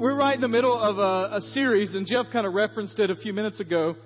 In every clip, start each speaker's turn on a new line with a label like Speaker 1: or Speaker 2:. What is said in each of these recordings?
Speaker 1: We're right in the middle of a, a series, and Jeff kind of referenced it a few minutes ago,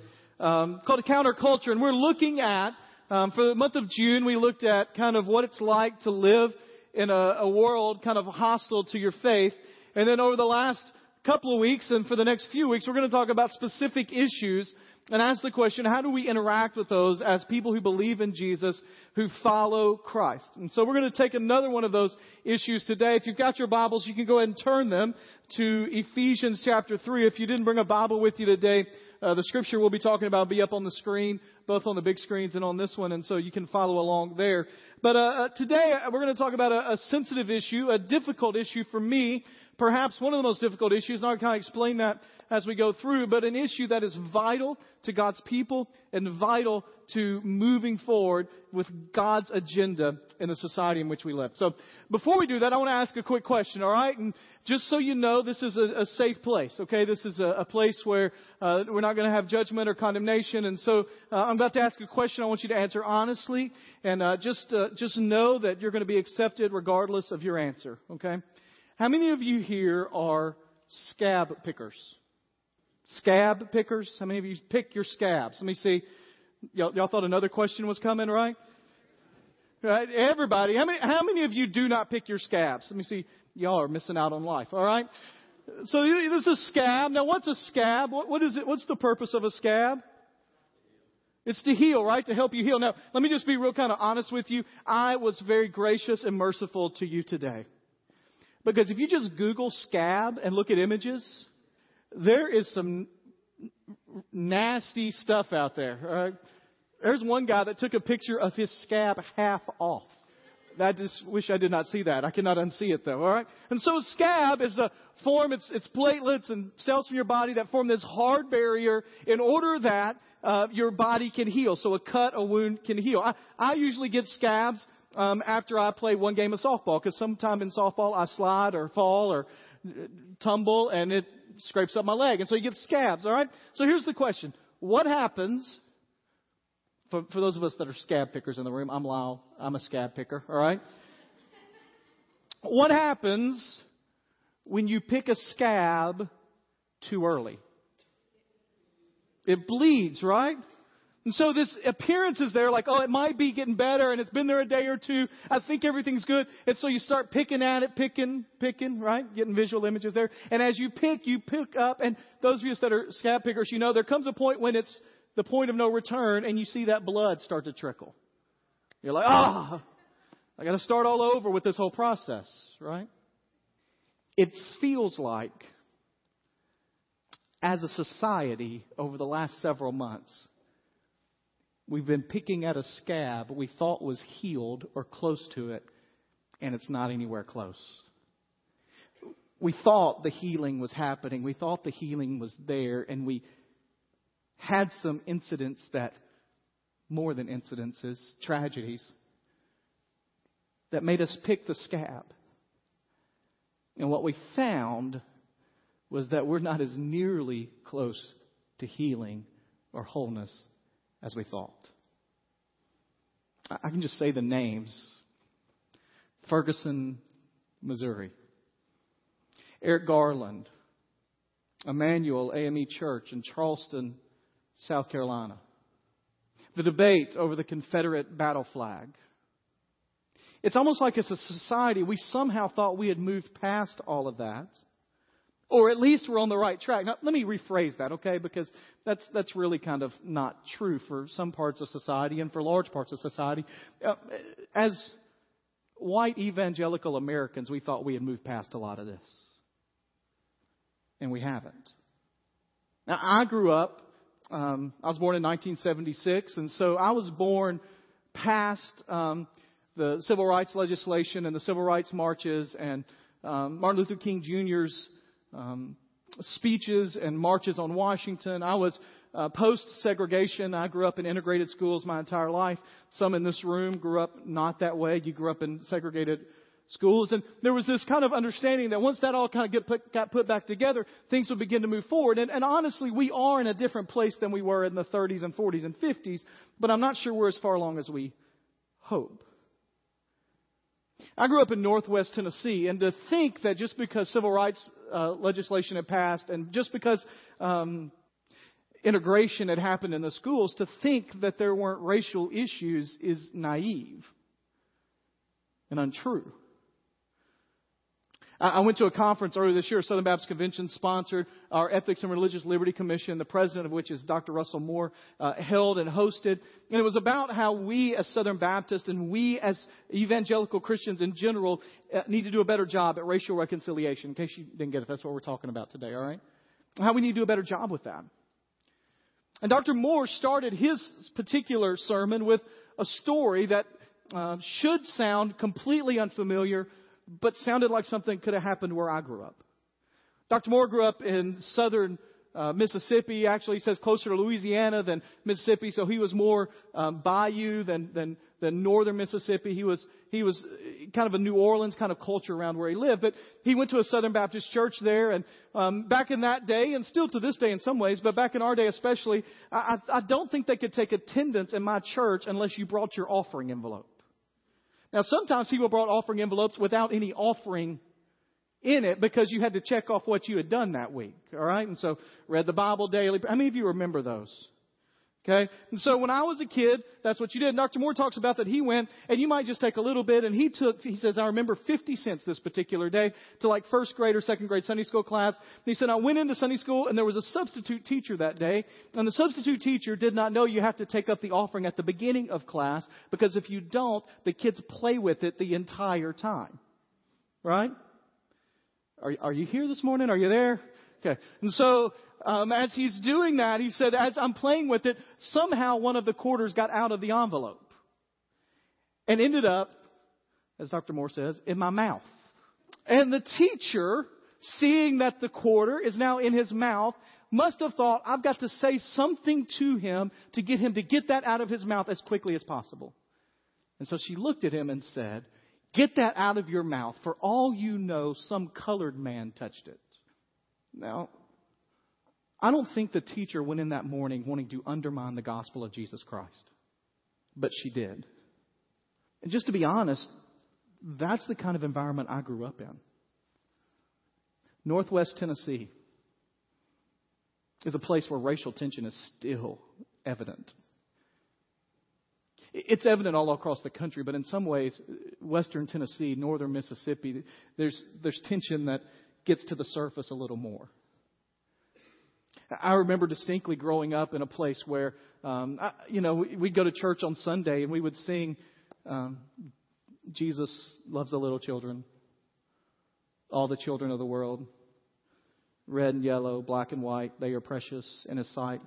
Speaker 1: um, called Counterculture. And we're looking at, um, for the month of June, we looked at kind of what it's like to live in a, a world kind of hostile to your faith. And then over the last couple of weeks and for the next few weeks, we're going to talk about specific issues and ask the question, how do we interact with those as people who believe in Jesus, who follow Christ? And so we're going to take another one of those issues today. If you've got your Bibles, you can go ahead and turn them to Ephesians chapter 3. If you didn't bring a Bible with you today, uh, the scripture we'll be talking about will be up on the screen, both on the big screens and on this one, and so you can follow along there. But uh, uh today uh, we're going to talk about a, a sensitive issue, a difficult issue for me, perhaps one of the most difficult issues, and I'll kind of explain that as we go through, but an issue that is vital to God's people and vital to moving forward with God's agenda in the society in which we live. So before we do that, I want to ask a quick question, all right? And just so you know, this is a, a safe place, okay? This is a, a place where uh, we're not going to have judgment or condemnation. And so uh, I'm about to ask a question. I want you to answer honestly, and uh, just uh, just know that you're going to be accepted regardless of your answer, okay? How many of you here are scab pickers? Scab pickers? How many of you pick your scabs? Let me see. Y'all, y'all thought another question was coming, right? Right? Everybody. How many, how many of you do not pick your scabs? Let me see. Y'all are missing out on life, alright? So this is a scab. Now what's a scab? What, what is it? What's the purpose of a scab? It's to heal, right? To help you heal. Now, let me just be real kind of honest with you. I was very gracious and merciful to you today. Because if you just Google scab and look at images, there is some nasty stuff out there. Right? There's one guy that took a picture of his scab half off. I just wish I did not see that. I cannot unsee it though, alright? And so a scab is a form, it's, it's platelets and cells from your body that form this hard barrier in order that uh, your body can heal. So a cut, a wound can heal. I, I usually get scabs um, after I play one game of softball because sometime in softball I slide or fall or uh, tumble and it scrapes up my leg. And so you get scabs, all right? So here's the question. What happens, for, for those of us that are scab pickers in the room, I'm Lyle, I'm a scab picker, all right? What happens when you pick a scab too early? It bleeds, right? And so this appearance is there like, oh, it might be getting better and it's been there a day or two. I think everything's good. And so you start picking at it, picking, picking, right? Getting visual images there. And as you pick, you pick up. And those of you that are scab pickers, you know there comes a point when it's the point of no return and you see that blood start to trickle. You're like, ah, oh, I got to start all over with this whole process, right? It feels like as a society over the last several months, We've been picking at a scab we thought was healed or close to it, and it's not anywhere close. We thought the healing was happening. We thought the healing was there, and we had some incidents that, more than incidences, tragedies, that made us pick the scab. And what we found was that we're not as nearly close to healing or wholeness as we thought. I can just say the names Ferguson, Missouri, Eric Garner, Emanuel AME Church in Charleston, South Carolina. The debate over the Confederate battle flag. It's almost like as a society, we somehow thought we had moved past all of that or at least we're on the right track. Now, let me rephrase that, okay? Because that's, that's really kind of not true for some parts of society and for large parts of society. Uh, as white evangelical Americans, we thought we had moved past a lot of this. And we haven't. Now, I grew up, um, I was born in 1976, and so I was born past um, the civil rights legislation and the civil rights marches and um, Martin Luther King Jr.'s um, speeches and marches on Washington. I was uh, post segregation. I grew up in integrated schools my entire life. Some in this room grew up not that way. You grew up in segregated schools. And there was this kind of understanding that once that all kind of get put, got put back together, things would begin to move forward. And, and honestly, we are in a different place than we were in the 30s and 40s and 50s, but I'm not sure we're as far along as we hope. I grew up in northwest Tennessee, and to think that just because civil rights uh, legislation had passed, and just because um, integration had happened in the schools, to think that there weren't racial issues is naive and untrue. I went to a conference earlier this year, Southern Baptist Convention sponsored, our Ethics and Religious Liberty Commission, the president of which is Dr. Russell Moore, uh, held and hosted. And it was about how we as Southern Baptists and we as evangelical Christians in general uh, need to do a better job at racial reconciliation. In case you didn't get it, that's what we're talking about today, all right? How we need to do a better job with that. And Dr. Moore started his particular sermon with a story that uh, should sound completely unfamiliar but sounded like something could have happened where I grew up. Dr. Moore grew up in southern uh, Mississippi. Actually, he says closer to Louisiana than Mississippi, so he was more um, bayou than, than than northern Mississippi. He was he was kind of a New Orleans kind of culture around where he lived. But he went to a Southern Baptist church there, and um, back in that day, and still to this day in some ways, but back in our day especially, I, I don't think they could take attendance in my church unless you brought your offering envelope. Now, sometimes people brought offering envelopes without any offering in it because you had to check off what you had done that week. All right? And so, read the Bible daily. How many of you remember those? Okay? And so when I was a kid, that's what you did. Dr. Moore talks about that he went, and you might just take a little bit, and he took, he says, I remember 50 cents this particular day to like first grade or second grade Sunday school class. And he said, I went into Sunday school, and there was a substitute teacher that day, and the substitute teacher did not know you have to take up the offering at the beginning of class, because if you don't, the kids play with it the entire time. Right? Are, are you here this morning? Are you there? Okay. And so um, as he's doing that, he said, as I'm playing with it, somehow one of the quarters got out of the envelope and ended up, as Dr. Moore says, in my mouth. And the teacher, seeing that the quarter is now in his mouth, must have thought, I've got to say something to him to get him to get that out of his mouth as quickly as possible. And so she looked at him and said, Get that out of your mouth. For all you know, some colored man touched it. Now, I don't think the teacher went in that morning wanting to undermine the gospel of Jesus Christ. But she did. And just to be honest, that's the kind of environment I grew up in. Northwest Tennessee is a place where racial tension is still evident. It's evident all across the country, but in some ways, western Tennessee, northern Mississippi, there's, there's tension that gets to the surface a little more. I remember distinctly growing up in a place where, um, I, you know, we'd go to church on Sunday and we would sing, um, Jesus loves the little children, all the children of the world, red and yellow, black and white, they are precious in His sight.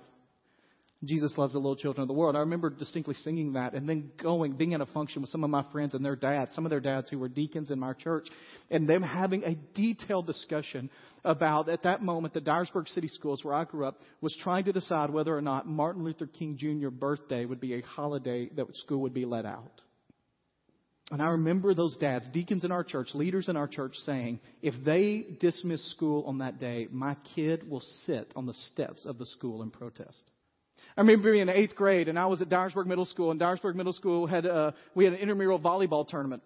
Speaker 1: Jesus loves the little children of the world. I remember distinctly singing that and then going, being at a function with some of my friends and their dads, some of their dads who were deacons in my church, and them having a detailed discussion about, at that moment, the Dyersburg City Schools, where I grew up, was trying to decide whether or not Martin Luther King Jr. birthday would be a holiday that school would be let out. And I remember those dads, deacons in our church, leaders in our church saying, if they dismiss school on that day, my kid will sit on the steps of the school and protest. I remember being in eighth grade, and I was at Dyersburg Middle School, and Dyersburg Middle School had uh, we had an intramural volleyball tournament.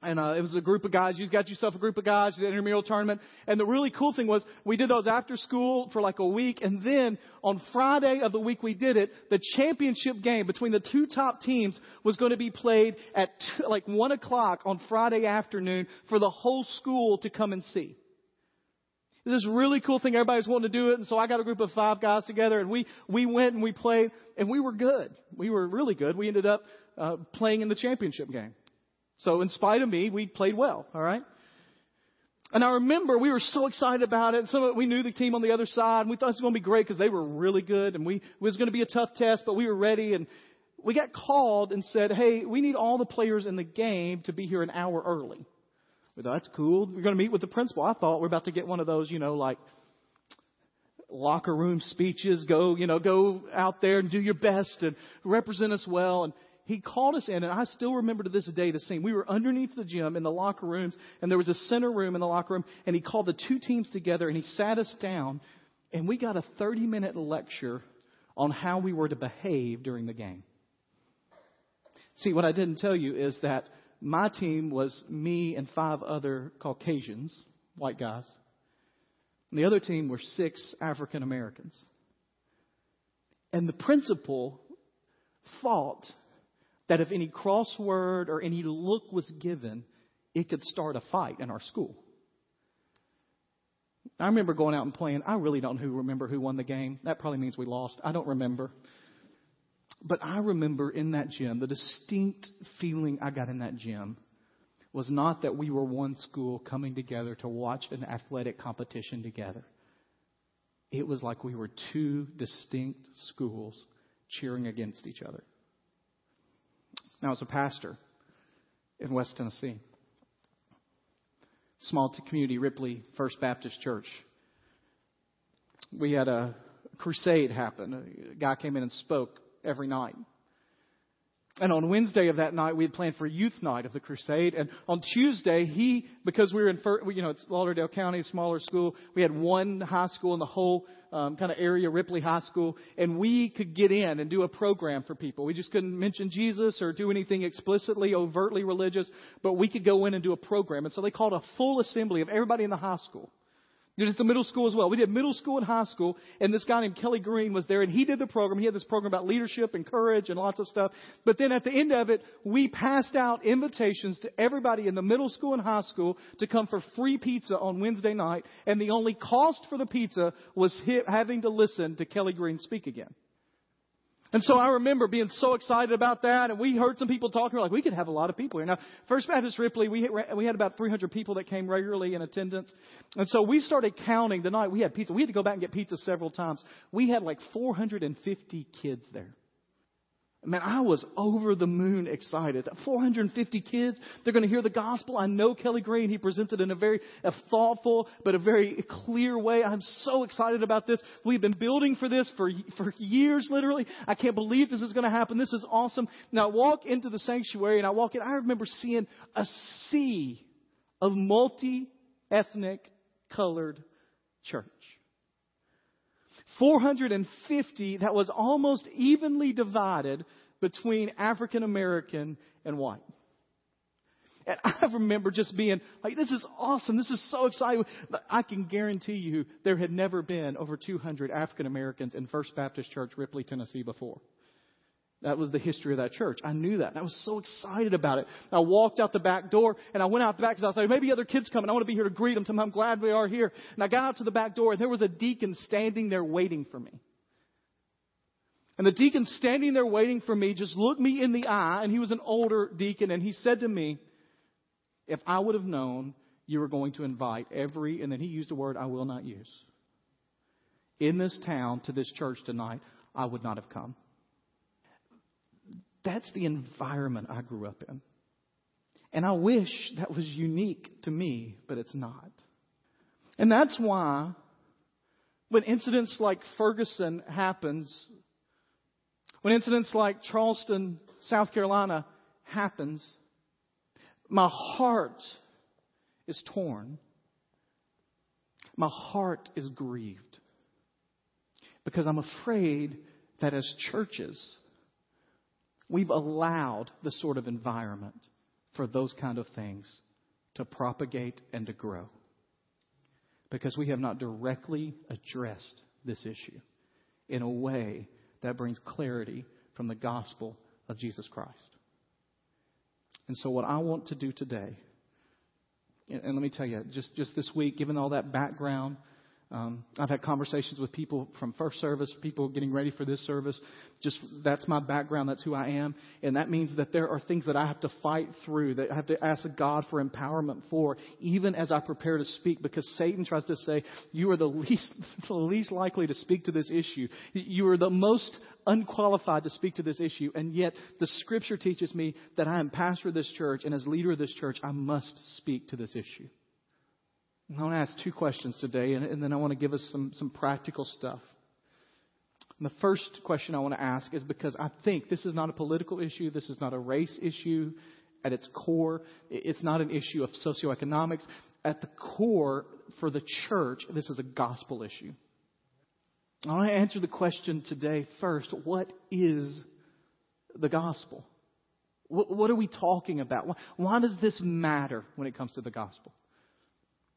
Speaker 1: And uh, it was a group of guys. You got yourself a group of guys, the intramural tournament. And the really cool thing was we did those after school for like a week. And then on Friday of the week we did it, the championship game between the two top teams was going to be played at two, like one o'clock on Friday afternoon for the whole school to come and see this really cool thing. Everybody's wanting to do it. And so I got a group of five guys together and we, we went and we played and we were good. We were really good. We ended up uh, playing in the championship game. So in spite of me, we played well. All right. And I remember we were so excited about it. Some of it, we knew the team on the other side, and we thought it was going to be great because they were really good, and we it was going to be a tough test, but we were ready. And we got called and said, "Hey, we need all the players in the game to be here an hour early." Thought, that's cool. We're going to meet with the principal. I thought we're about to get one of those, you know, like locker room speeches. Go, you know, go out there and do your best and represent us well. And he called us in, and I still remember to this day the scene. We were underneath the gym in the locker rooms, and there was a center room in the locker room, and he called the two teams together, and he sat us down, and we got a 30 minute lecture on how we were to behave during the game. See, what I didn't tell you is that my team was me and five other Caucasians, white guys. And the other team were six African Americans. And the principal thought that if any crossword or any look was given, it could start a fight in our school. I remember going out and playing. I really don't remember who won the game. That probably means we lost. I don't remember. But I remember in that gym, the distinct feeling I got in that gym was not that we were one school coming together to watch an athletic competition together. It was like we were two distinct schools cheering against each other. Now, as a pastor in West Tennessee, small community, Ripley First Baptist Church, we had a crusade happen. A guy came in and spoke every night. And on Wednesday of that night, we had planned for youth night of the crusade. And on Tuesday, he, because we were in, you know, it's Lauderdale County, smaller school, we had one high school in the whole um, kind of area, Ripley High School, and we could get in and do a program for people. We just couldn't mention Jesus or do anything explicitly, overtly religious, but we could go in and do a program. And so they called a full assembly of everybody in the high school. Did the middle school as well. We did middle school and high school, and this guy named Kelly Green was there, and he did the program. He had this program about leadership and courage and lots of stuff. But then at the end of it, we passed out invitations to everybody in the middle school and high school to come for free pizza on Wednesday night, and the only cost for the pizza was having to listen to Kelly Green speak again. And so I remember being so excited about that, and we heard some people talking like we could have a lot of people here. Now, First Baptist Ripley, we we had about 300 people that came regularly in attendance, and so we started counting the night we had pizza. We had to go back and get pizza several times. We had like 450 kids there. Man, I was over the moon excited. 450 kids, they're going to hear the gospel. I know Kelly Green. He presents it in a very a thoughtful but a very clear way. I'm so excited about this. We've been building for this for, for years, literally. I can't believe this is going to happen. This is awesome. Now, I walk into the sanctuary and I walk in. I remember seeing a sea of multi ethnic colored church. 450 that was almost evenly divided between African American and white. And I remember just being like, this is awesome. This is so exciting. I can guarantee you there had never been over 200 African Americans in First Baptist Church, Ripley, Tennessee before. That was the history of that church. I knew that. I was so excited about it. I walked out the back door and I went out the back because I thought maybe other kids coming. I want to be here to greet them. I'm glad we are here. And I got out to the back door and there was a deacon standing there waiting for me. And the deacon standing there waiting for me just looked me in the eye and he was an older deacon and he said to me, if I would have known you were going to invite every, and then he used a word I will not use, in this town to this church tonight, I would not have come. That's the environment I grew up in. And I wish that was unique to me, but it's not. And that's why when incidents like Ferguson happens, when incidents like Charleston, South Carolina happens, my heart is torn. My heart is grieved. Because I'm afraid that as churches, We've allowed the sort of environment for those kind of things to propagate and to grow because we have not directly addressed this issue in a way that brings clarity from the gospel of Jesus Christ. And so, what I want to do today, and let me tell you, just, just this week, given all that background, um, I've had conversations with people from first service, people getting ready for this service. Just that's my background, that's who I am, and that means that there are things that I have to fight through, that I have to ask God for empowerment for, even as I prepare to speak, because Satan tries to say you are the least, the least likely to speak to this issue. You are the most unqualified to speak to this issue, and yet the Scripture teaches me that I am pastor of this church, and as leader of this church, I must speak to this issue. I want to ask two questions today, and, and then I want to give us some, some practical stuff. And the first question I want to ask is because I think this is not a political issue, this is not a race issue at its core, it's not an issue of socioeconomics. At the core, for the church, this is a gospel issue. I want to answer the question today first what is the gospel? What, what are we talking about? Why does this matter when it comes to the gospel?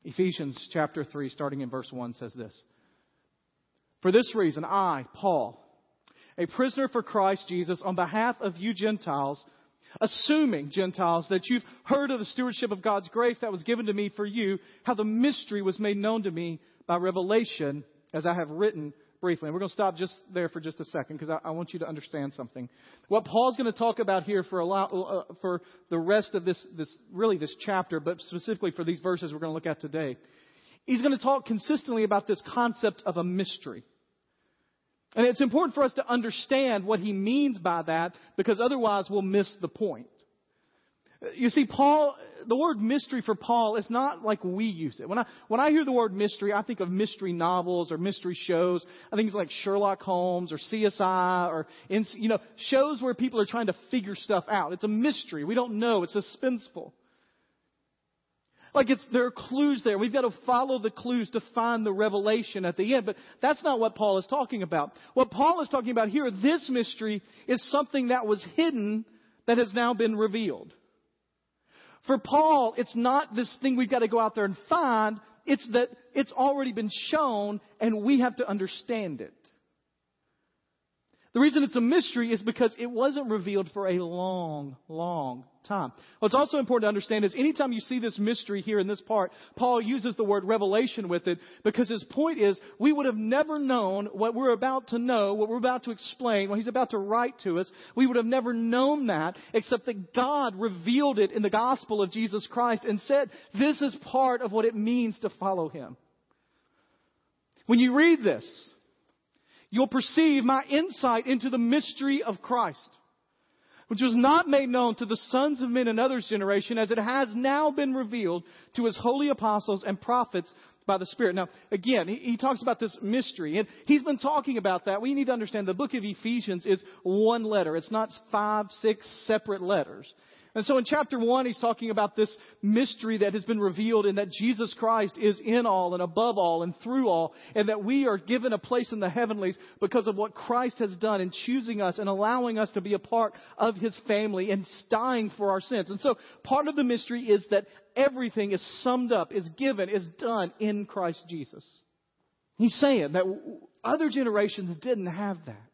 Speaker 1: Ephesians chapter 3, starting in verse 1, says this. For this reason, I, Paul, a prisoner for Christ Jesus, on behalf of you Gentiles, assuming, Gentiles, that you've heard of the stewardship of God's grace that was given to me for you, how the mystery was made known to me by revelation, as I have written briefly. And we're going to stop just there for just a second because I, I, want you to understand something. What Paul's going to talk about here for, a lot, uh, for the rest of this, this, really this chapter, but specifically for these verses we're going to look at today, he's going to talk consistently about this concept of a mystery. And it's important for us to understand what he means by that because otherwise we'll miss the point. You see, Paul, the word mystery for Paul is not like we use it. When I, when I hear the word mystery, I think of mystery novels or mystery shows. I think it's like Sherlock Holmes or CSI or, you know, shows where people are trying to figure stuff out. It's a mystery. We don't know. It's suspenseful. Like it's, there are clues there. We've got to follow the clues to find the revelation at the end. But that's not what Paul is talking about. What Paul is talking about here, this mystery, is something that was hidden that has now been revealed. For Paul, it's not this thing we've got to go out there and find. It's that it's already been shown and we have to understand it. The reason it's a mystery is because it wasn't revealed for a long, long time. What's also important to understand is anytime you see this mystery here in this part, Paul uses the word revelation with it because his point is we would have never known what we're about to know, what we're about to explain, what he's about to write to us. We would have never known that except that God revealed it in the gospel of Jesus Christ and said this is part of what it means to follow him. When you read this, you'll perceive my insight into the mystery of Christ, which was not made known to the sons of men in others' generation, as it has now been revealed to his holy apostles and prophets by the Spirit. Now, again, he, he, talks about this mystery, and he's been talking about that. We need to understand the book of Ephesians is one letter. It's not five, six separate letters. And so in chapter one, he's talking about this mystery that has been revealed and that Jesus Christ is in all and above all and through all and that we are given a place in the heavenlies because of what Christ has done in choosing us and allowing us to be a part of his family and dying for our sins. And so part of the mystery is that everything is summed up, is given, is done in Christ Jesus. He's saying that other generations didn't have that,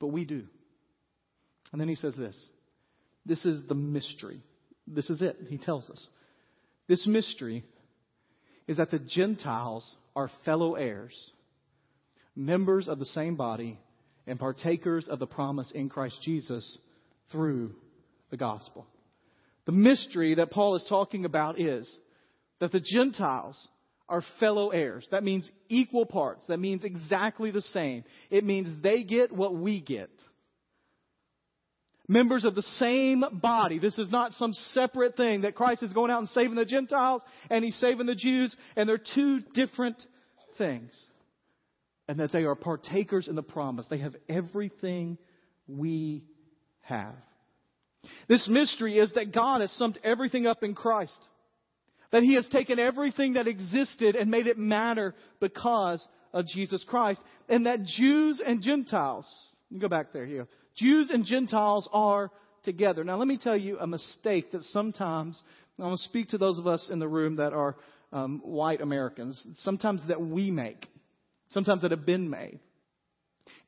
Speaker 1: but we do. And then he says this. This is the mystery. This is it. He tells us. This mystery is that the Gentiles are fellow heirs, members of the same body, and partakers of the promise in Christ Jesus through the gospel. The mystery that Paul is talking about is that the Gentiles are fellow heirs. That means equal parts. That means exactly the same. It means they get what we get members of the same body. This is not some separate thing that Christ is going out and saving the Gentiles and he's saving the Jews, and they're two different things. And that they are partakers in the promise. They have everything we have. This mystery is that God has summed everything up in Christ. That He has taken everything that existed and made it matter because of Jesus Christ. And that Jews and Gentiles, go back there here. Jews and Gentiles are together. Now, let me tell you a mistake that sometimes, I want to speak to those of us in the room that are um, white Americans, sometimes that we make, sometimes that have been made.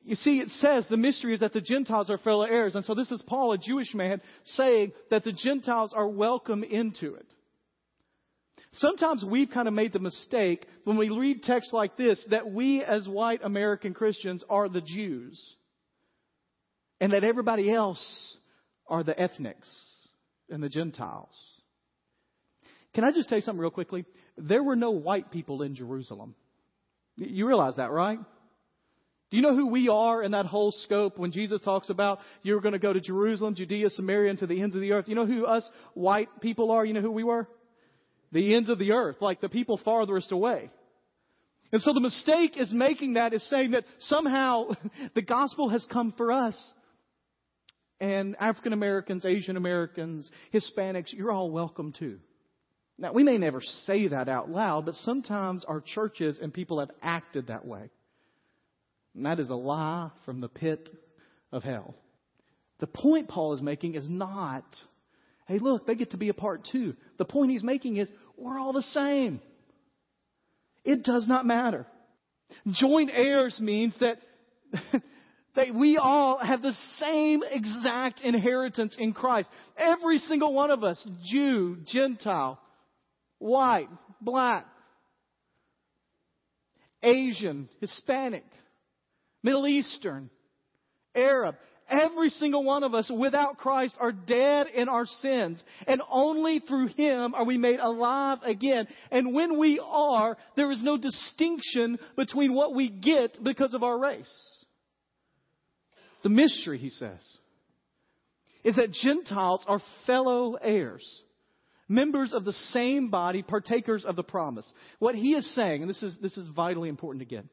Speaker 1: You see, it says the mystery is that the Gentiles are fellow heirs. And so this is Paul, a Jewish man, saying that the Gentiles are welcome into it. Sometimes we've kind of made the mistake when we read texts like this that we as white American Christians are the Jews and that everybody else are the ethnics and the Gentiles. Can I just tell you something real quickly? There were no white people in Jerusalem. You realize that, right? Do you know who we are in that whole scope when Jesus talks about you're going to go to Jerusalem, Judea, Samaria, and to the ends of the earth? You know who us white people are? You know who we were? The ends of the earth, like the people farthest away. And so the mistake is making that is saying that somehow the gospel has come for us and African Americans, Asian Americans, Hispanics, you're all welcome too. Now, we may never say that out loud, but sometimes our churches and people have acted that way. And that is a lie from the pit of hell. The point Paul is making is not, hey, look, they get to be a part too. The point he's making is we're all the same. It does not matter. Joint heirs means that, that we all have the same exact inheritance in Christ. Every single one of us, Jew, Gentile, white, black, Asian, Hispanic, Middle Eastern, Arab, Every single one of us without Christ are dead in our sins. And only through Him are we made alive again. And when we are, there is no distinction between what we get because of our race. The mystery, he says, is that Gentiles are fellow heirs members of the same body, partakers of the promise. What he is saying, and this is, this is vitally important again,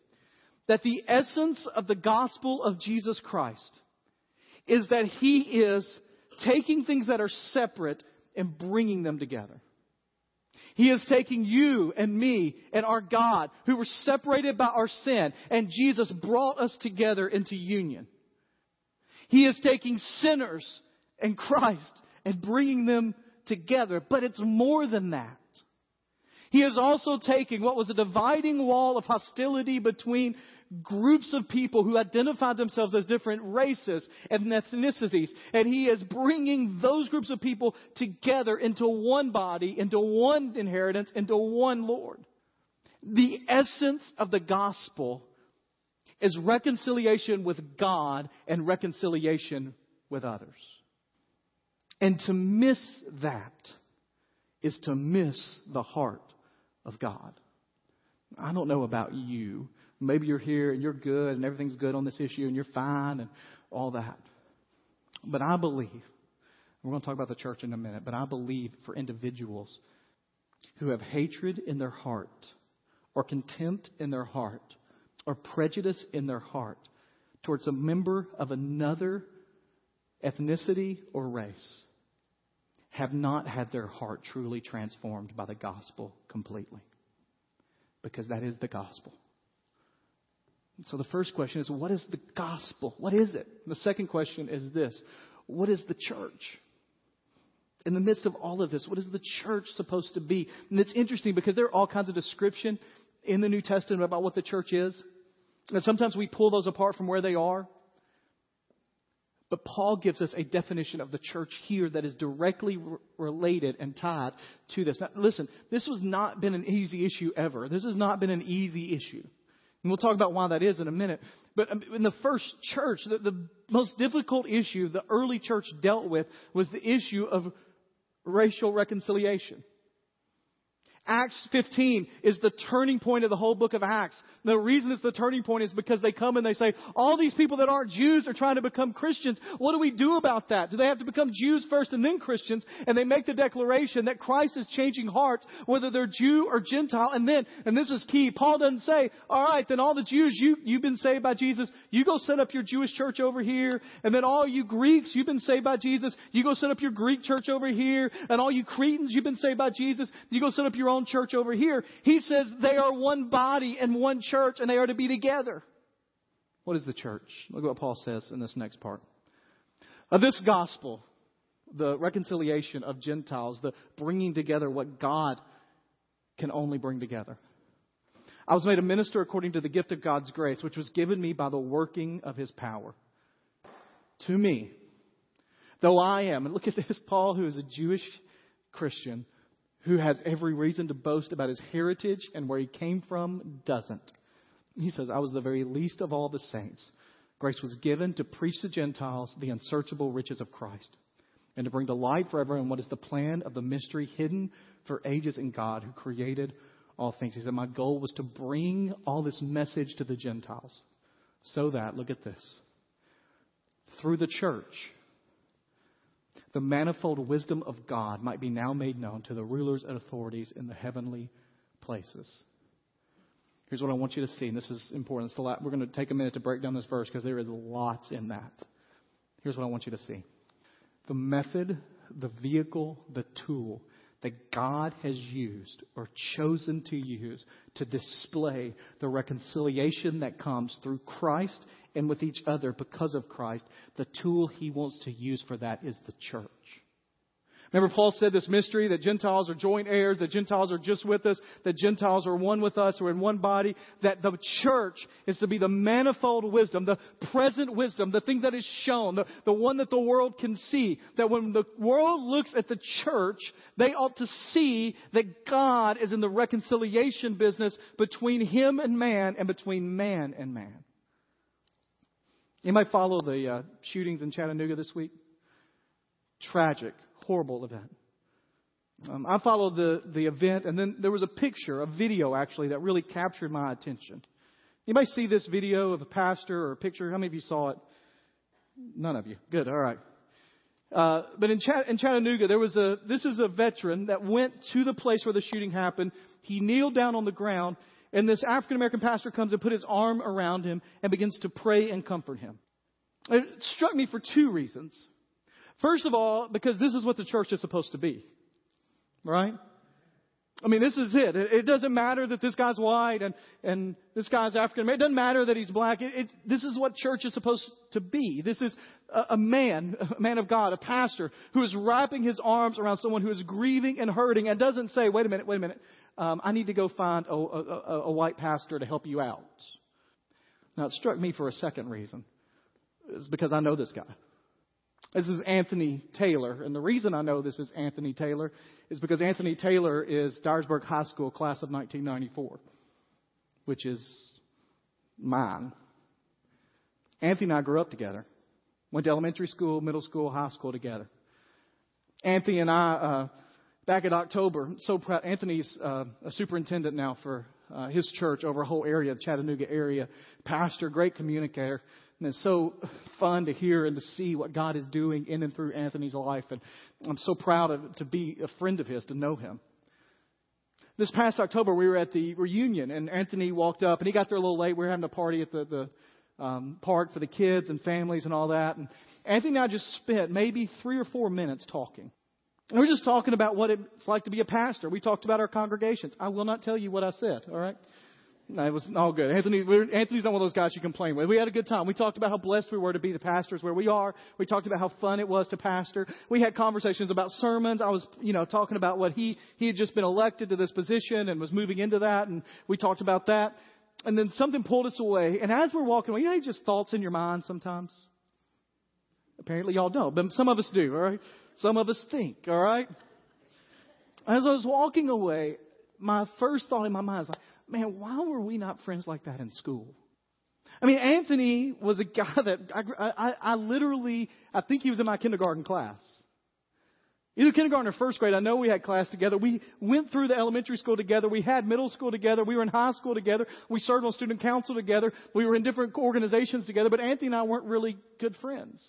Speaker 1: that the essence of the gospel of Jesus Christ is that He is taking things that are separate and bringing them together. He is taking you and me and our God, who were separated by our sin, and Jesus brought us together into union. He is taking sinners and Christ and bringing them together, but it's more than that. He is also taking what was a dividing wall of hostility between groups of people who identified themselves as different races and ethnicities. And he is bringing those groups of people together into one body, into one inheritance, into one Lord. The essence of the gospel is reconciliation with God and reconciliation with others. And to miss that is to miss the heart of God. I don't know about you, Maybe you're here and you're good and everything's good on this issue and you're fine and all that. But I believe, we're going to talk about the church in a minute, but I believe for individuals who have hatred in their heart or contempt in their heart or prejudice in their heart towards a member of another ethnicity or race have not had their heart truly transformed by the gospel completely. Because that is the gospel. So the first question is, what is the gospel? What is it? And the second question is this What is the church? In the midst of all of this, what is the church supposed to be? And it's interesting because there are all kinds of description in the New Testament about what the church is. And sometimes we pull those apart from where they are. But Paul gives us a definition of the church here that is directly re- related and tied to this. Now, listen, this has not been an easy issue ever. This has not been an easy issue. And we'll talk about why that is in a minute. But um, in the first church, the, the most difficult issue the early church dealt with was the issue of racial reconciliation. Acts 15 is the turning point of the whole book of Acts. The reason it's the turning point is because they come and they say, all these people that aren't Jews are trying to become Christians. What do we do about that? Do they have to become Jews first and then Christians? And they make the declaration that Christ is changing hearts, whether they're Jew or Gentile. And then, and this is key, Paul doesn't say, all right, then all the Jews, you, you've been saved by Jesus. You go set up your Jewish church over here. And then all you Greeks, you've been saved by Jesus. You go set up your Greek church over here. And all you Cretans, you've been saved by Jesus. You go set up your own church over here. He says they are one body and one church and they are to be together. What is the church? Look at what Paul says in this next part. Of this gospel, the reconciliation of Gentiles, the bringing together what God can only bring together. I was made a minister according to the gift of God's grace, which was given me by the working of his power. To me, though I am, and look at this, Paul, who is a Jewish Christian, who has every reason to boast about his heritage and where he came from, doesn't. He says, I was the very least of all the saints. Grace was given to preach to Gentiles the unsearchable riches of Christ and to bring to light for everyone what is the plan of the mystery hidden for ages in God who created all things. He said, My goal was to bring all this message to the Gentiles so that, look at this, through the church, the manifold wisdom of God might be now made known to the rulers and authorities in the heavenly places. Here's what I want you to see, and this is important. It's a lot. We're going to take a minute to break down this verse because there is lots in that. Here's what I want you to see the method, the vehicle, the tool that God has used or chosen to use to display the reconciliation that comes through Christ and with each other because of Christ, the tool he wants to use for that is the church. Remember, Paul said this mystery that Gentiles are joint heirs, that Gentiles are just with us, that Gentiles are one with us, we're in one body, that the church is to be the manifold wisdom, the present wisdom, the thing that is shown, the, the one that the world can see. That when the world looks at the church, they ought to see that God is in the reconciliation business between him and man and between man and man. You might follow the uh, shootings in Chattanooga this week. Tragic horrible event. Um, I followed the, the event, and then there was a picture, a video actually, that really captured my attention. Anybody see this video of a pastor or a picture? How many of you saw it? None of you. Good. All right. Uh, but in, in Chattanooga, there was a. This is a veteran that went to the place where the shooting happened. He kneeled down on the ground, and this African American pastor comes and put his arm around him and begins to pray and comfort him. It struck me for two reasons. First of all, because this is what the church is supposed to be. Right? I mean, this is it. It doesn't matter that this guy's white and, and this guy's African American. It doesn't matter that he's black. It, it, this is what church is supposed to be. This is a, a, man, a man of God, a pastor, who is wrapping his arms around someone who is grieving and hurting and doesn't say, wait a minute, wait a minute, um, I need to go find a, a, a white pastor to help you out. Now, it struck me for a second reason. It's because I know this guy. This is Anthony Taylor. And the reason I know this is Anthony Taylor is because Anthony Taylor is Dyersburg High School class of 1994, which is mine. Anthony and I grew up together. Went to elementary school, middle school, high school together. Anthony and I, uh, back in October, so proud. Anthony's uh, a superintendent now for uh, his church over a whole area, the Chattanooga area. Pastor, great communicator. And it's so fun to hear and to see what God is doing in and through Anthony's life. And I'm so proud of, to be a friend of his, to know him. This past October, we were at the reunion, and Anthony walked up, and he got there a little late. We were having a party at the, the um, park for the kids and families and all that. And Anthony and I just spent maybe three or four minutes talking. And we are just talking about what it's like to be a pastor. We talked about our congregations. I will not tell you what I said, all right? No, it was all good. Anthony, Anthony's not one of those guys you complain with. We had a good time. We talked about how blessed we were to be the pastors where we are. We talked about how fun it was to pastor. We had conversations about sermons. I was, you know, talking about what he, he had just been elected to this position and was moving into that. And we talked about that. And then something pulled us away. And as we're walking away, you know, just thoughts in your mind sometimes. Apparently y'all don't, but some of us do, all right? Some of us think, all right? As I was walking away, my first thought in my mind was like, man, why were we not friends like that in school? I mean, Anthony was a guy that I, I, I literally, I think he was in my kindergarten class. Either kindergarten or first grade, I know we had class together. We went through the elementary school together. We had middle school together. We were in high school together. We served on student council together. We were in different organizations together, but Anthony and I weren't really good friends.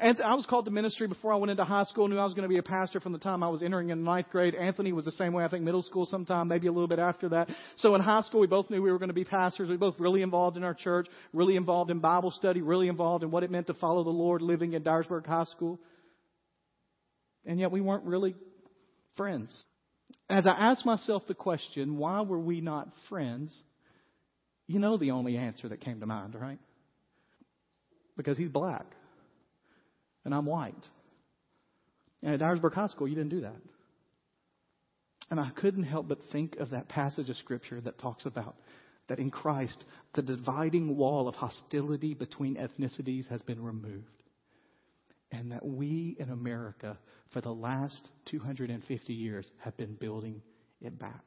Speaker 1: And I was called to ministry before I went into high school. Knew I was going to be a pastor from the time I was entering in ninth grade. Anthony was the same way. I think middle school sometime, maybe a little bit after that. So in high school, we both knew we were going to be pastors. We both really involved in our church, really involved in Bible study, really involved in what it meant to follow the Lord, living in Dyersburg High School. And yet we weren't really friends. As I asked myself the question, why were we not friends? You know the only answer that came to mind, right? Because he's black and I'm white. And at Dyersburg High School, you didn't do that. And I couldn't help but think of that passage of Scripture that talks about that in Christ, the dividing wall of hostility between ethnicities has been removed. And that we in America, for the last 250 years, have been building it back.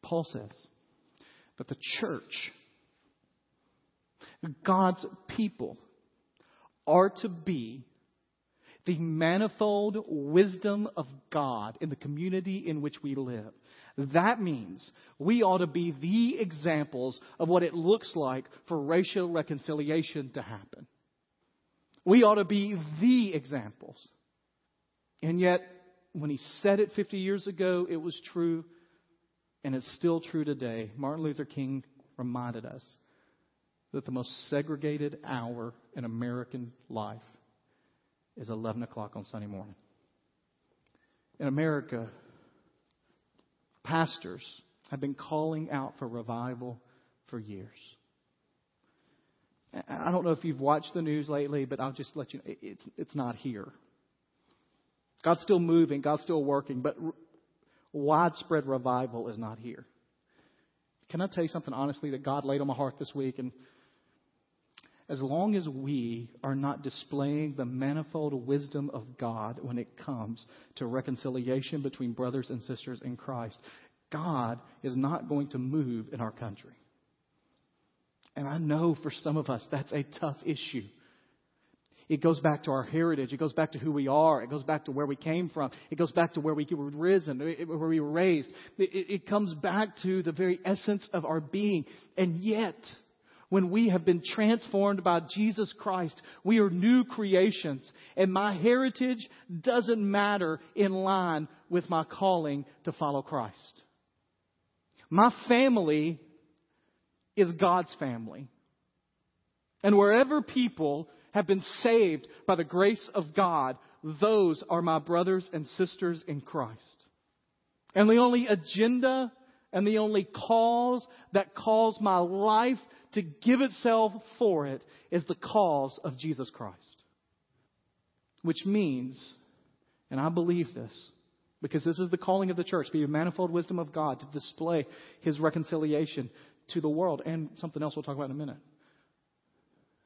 Speaker 1: Paul says that the church, God's people, are to be the manifold wisdom of God in the community in which we live. That means we ought to be the examples of what it looks like for racial reconciliation to happen. We ought to be the examples. And yet, when he said it 50 years ago, it was true, and it's still true today. Martin Luther King reminded us that the most segregated hour in American life is 11 o'clock on Sunday morning. In America, pastors have been calling out for revival for years. I don't know if you've watched the news lately, but I'll just let you know it's, it's not here. God's still moving, God's still working, but r- widespread revival is not here. Can I tell you something honestly that God laid on my heart this week? And as long as we are not displaying the manifold wisdom of God when it comes to reconciliation between brothers and sisters in Christ, God is not going to move in our country. And I know for some of us that's a tough issue. It goes back to our heritage. It goes back to who we are. It goes back to where we came from. It goes back to where we were risen, where we were raised. It, comes back to the very essence of our being. And yet, when we have been transformed by Jesus Christ, we are new creations. And my heritage doesn't matter in line with my calling to follow Christ. My family is God's family. And wherever people have been saved by the grace of God, those are my brothers and sisters in Christ. And the only agenda and the only cause that calls my life to give itself for it is the cause of Jesus Christ. Which means, and I believe this, because this is the calling of the church, be a manifold wisdom of God to display his reconciliation to the world. And something else we'll talk about in a minute.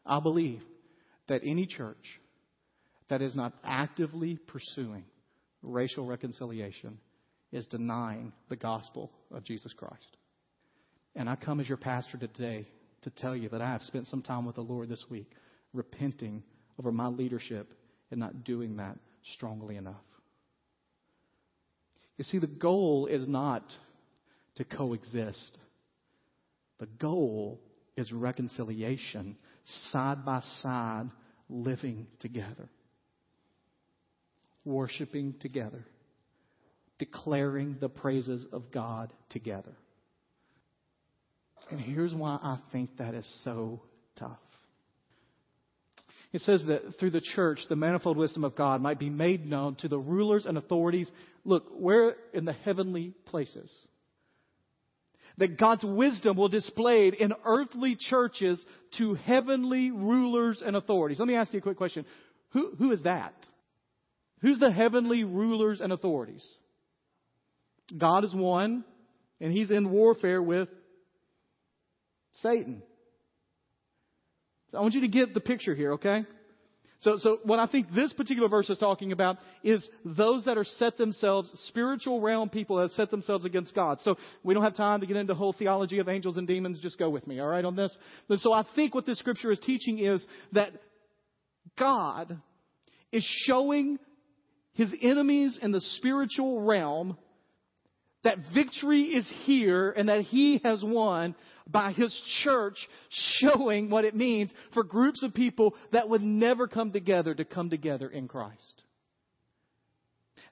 Speaker 1: I believe that any church that is not actively pursuing racial reconciliation is denying the gospel of Jesus Christ. And I come as your pastor today to tell you that I have spent some time with the Lord this week repenting over my leadership and not doing that strongly enough. You see, the goal is not to coexist. The goal is reconciliation side by side, living together, worshiping together, declaring the praises of God together. And here's why I think that is so tough. It says that through the church, the manifold wisdom of God might be made known to the rulers and authorities. Look, where in the heavenly places that God's wisdom will displayed in earthly churches to heavenly rulers and authorities. Let me ask you a quick question. Who, who is that? Who's the heavenly rulers and authorities? God is one, and he's in warfare with Satan. So I want you to get the picture here, okay? So, so what I think this particular verse is talking about is those that are set themselves, spiritual realm people that set themselves against God. So we don't have time to get into whole theology of angels and demons. Just go with me, all right, on this. And so I think what this scripture is teaching is that God is showing his enemies in the spiritual realm that victory is here and that he has won by his church showing what it means for groups of people that would never come together to come together in Christ.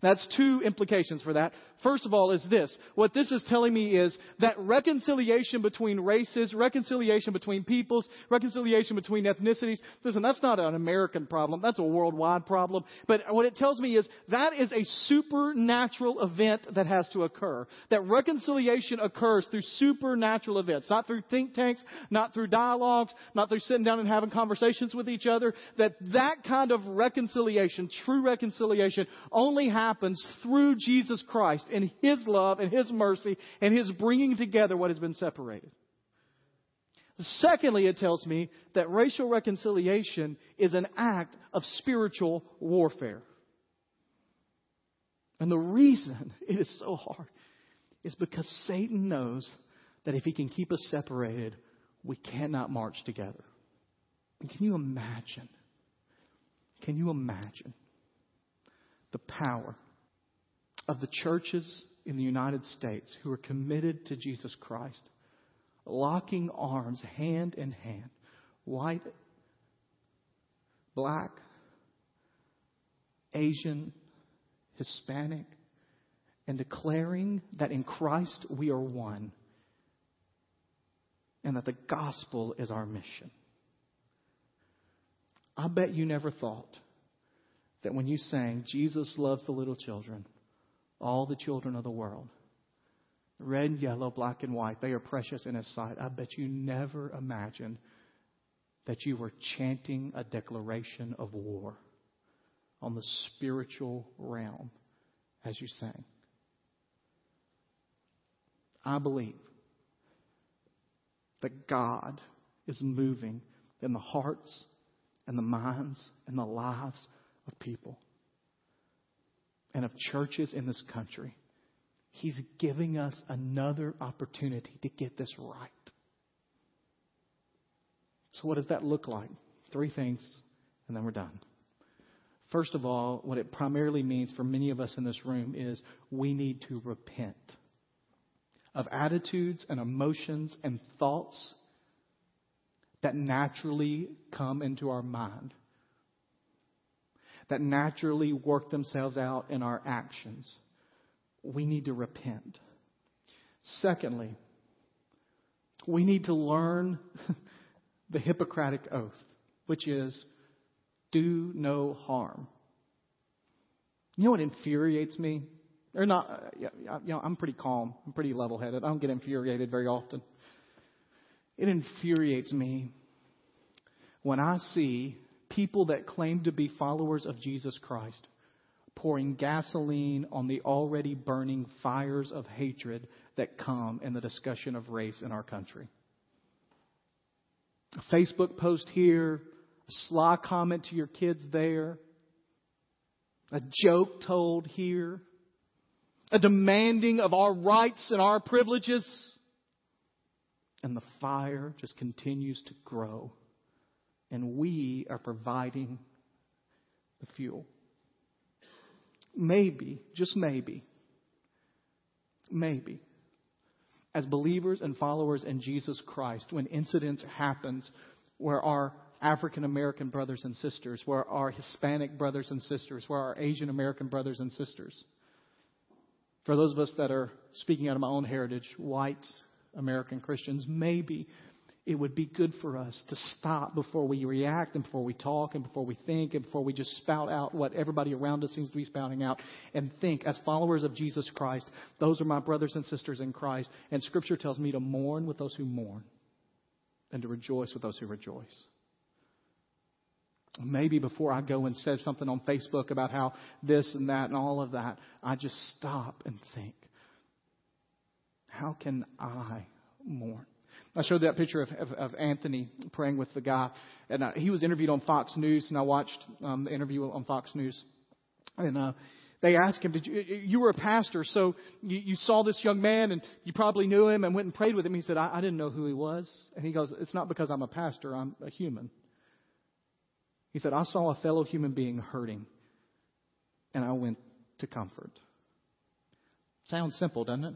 Speaker 1: That's two implications for that. First of all, is this. What this is telling me is that reconciliation between races, reconciliation between peoples, reconciliation between ethnicities, listen, that's not an American problem. That's a worldwide problem. But what it tells me is that is a supernatural event that has to occur. That reconciliation occurs through supernatural events, not through think tanks, not through dialogues, not through sitting down and having conversations with each other. That that kind of reconciliation, true reconciliation, only happens through Jesus Christ in His love and His mercy and His bringing together what has been separated. Secondly, it tells me that racial reconciliation is an act of spiritual warfare. And the reason it is so hard is because Satan knows that if he can keep us separated, we cannot march together. And can you imagine? Can you imagine the power of the churches in the United States who are committed to Jesus Christ, locking arms hand in hand, white, black, Asian, Hispanic, and declaring that in Christ we are one and that the gospel is our mission. I bet you never thought that when you sang, Jesus loves the little children, all the children of the world. Red, yellow, black, and white, they are precious in His sight. I bet you never imagined that you were chanting a declaration of war on the spiritual realm as you sang. I believe that God is moving in the hearts and the minds and the lives of people and of churches in this country. He's giving us another opportunity to get this right. So, what does that look like? Three things, and then we're done. First of all, what it primarily means for many of us in this room is we need to repent of attitudes and emotions and thoughts that naturally come into our mind, that naturally work themselves out in our actions. We need to repent. Secondly, we need to learn the Hippocratic Oath, which is do no harm. You know what infuriates me? Or not, you know, I'm pretty calm. I'm pretty level headed. I don't get infuriated very often. It infuriates me when I see people that claim to be followers of Jesus Christ pouring gasoline on the already burning fires of hatred that come in the discussion of race in our country. A Facebook post here, a sly comment to your kids there, a joke told here, a demanding of our rights and our privileges. And the fire just continues to grow. And we are providing the fuel. Maybe, just maybe, maybe, as believers and followers in Jesus Christ, when incidents happens where our African American brothers and sisters, where our Hispanic brothers and sisters, where our Asian American brothers and sisters. For those of us that are speaking out of my own heritage, white American Christians, maybe it would be good for us to stop before we react and before we talk and before we think and before we just spout out what everybody around us seems to be spouting out and think, as followers of Jesus Christ, those are my brothers and sisters in Christ. And Scripture tells me to mourn with those who mourn and to rejoice with those who rejoice. Maybe before I go and say something on Facebook about how this and that and all of that, I just stop and think, how can I mourn? I showed that picture of, of, of Anthony praying with the guy, and uh, he was interviewed on Fox News, and I watched um, the interview on Fox News, and uh, they asked him, "Did you? You were a pastor, so you, you saw this young man, and you probably knew him, and went and prayed with him." He said, I, "I didn't know who he was," and he goes, "It's not because I'm a pastor; I'm a human." He said, I saw a fellow human being hurting, and I went to comfort. Sounds simple, doesn't it?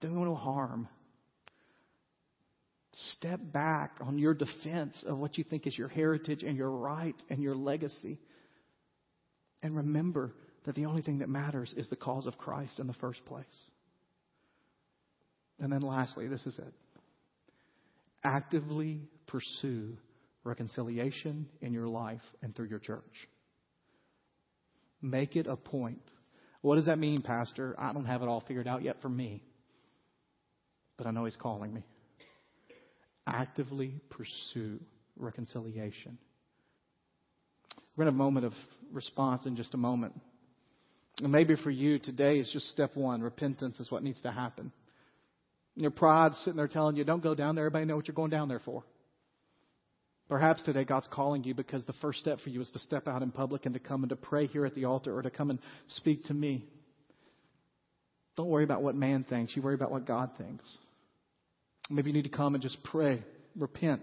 Speaker 1: Do no harm. Step back on your defense of what you think is your heritage and your right and your legacy. And remember that the only thing that matters is the cause of Christ in the first place. And then lastly, this is it. Actively pursue reconciliation in your life and through your church. Make it a point. What does that mean, Pastor? I don't have it all figured out yet for me, but I know He's calling me. Actively pursue reconciliation. We're have a moment of response in just a moment. And maybe for you, today is just step one. Repentance is what needs to happen. Your pride's sitting there telling you, don't go down there. Everybody know what you're going down there for. Perhaps today God's calling you because the first step for you is to step out in public and to come and to pray here at the altar or to come and speak to me. Don't worry about what man thinks. You worry about what God thinks. Maybe you need to come and just pray, repent,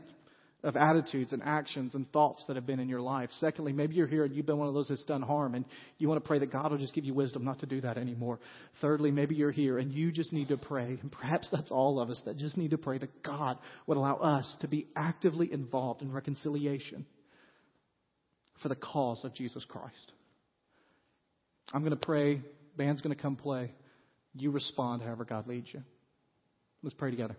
Speaker 1: of attitudes and actions and thoughts that have been in your life. Secondly, maybe you're here and you've been one of those that's done harm and you want to pray that God will just give you wisdom not to do that anymore. Thirdly, maybe you're here and you just need to pray, and perhaps that's all of us that just need to pray that God would allow us to be actively involved in reconciliation for the cause of Jesus Christ. I'm going to pray. Band's going to come play. You respond however God leads you. Let's pray together.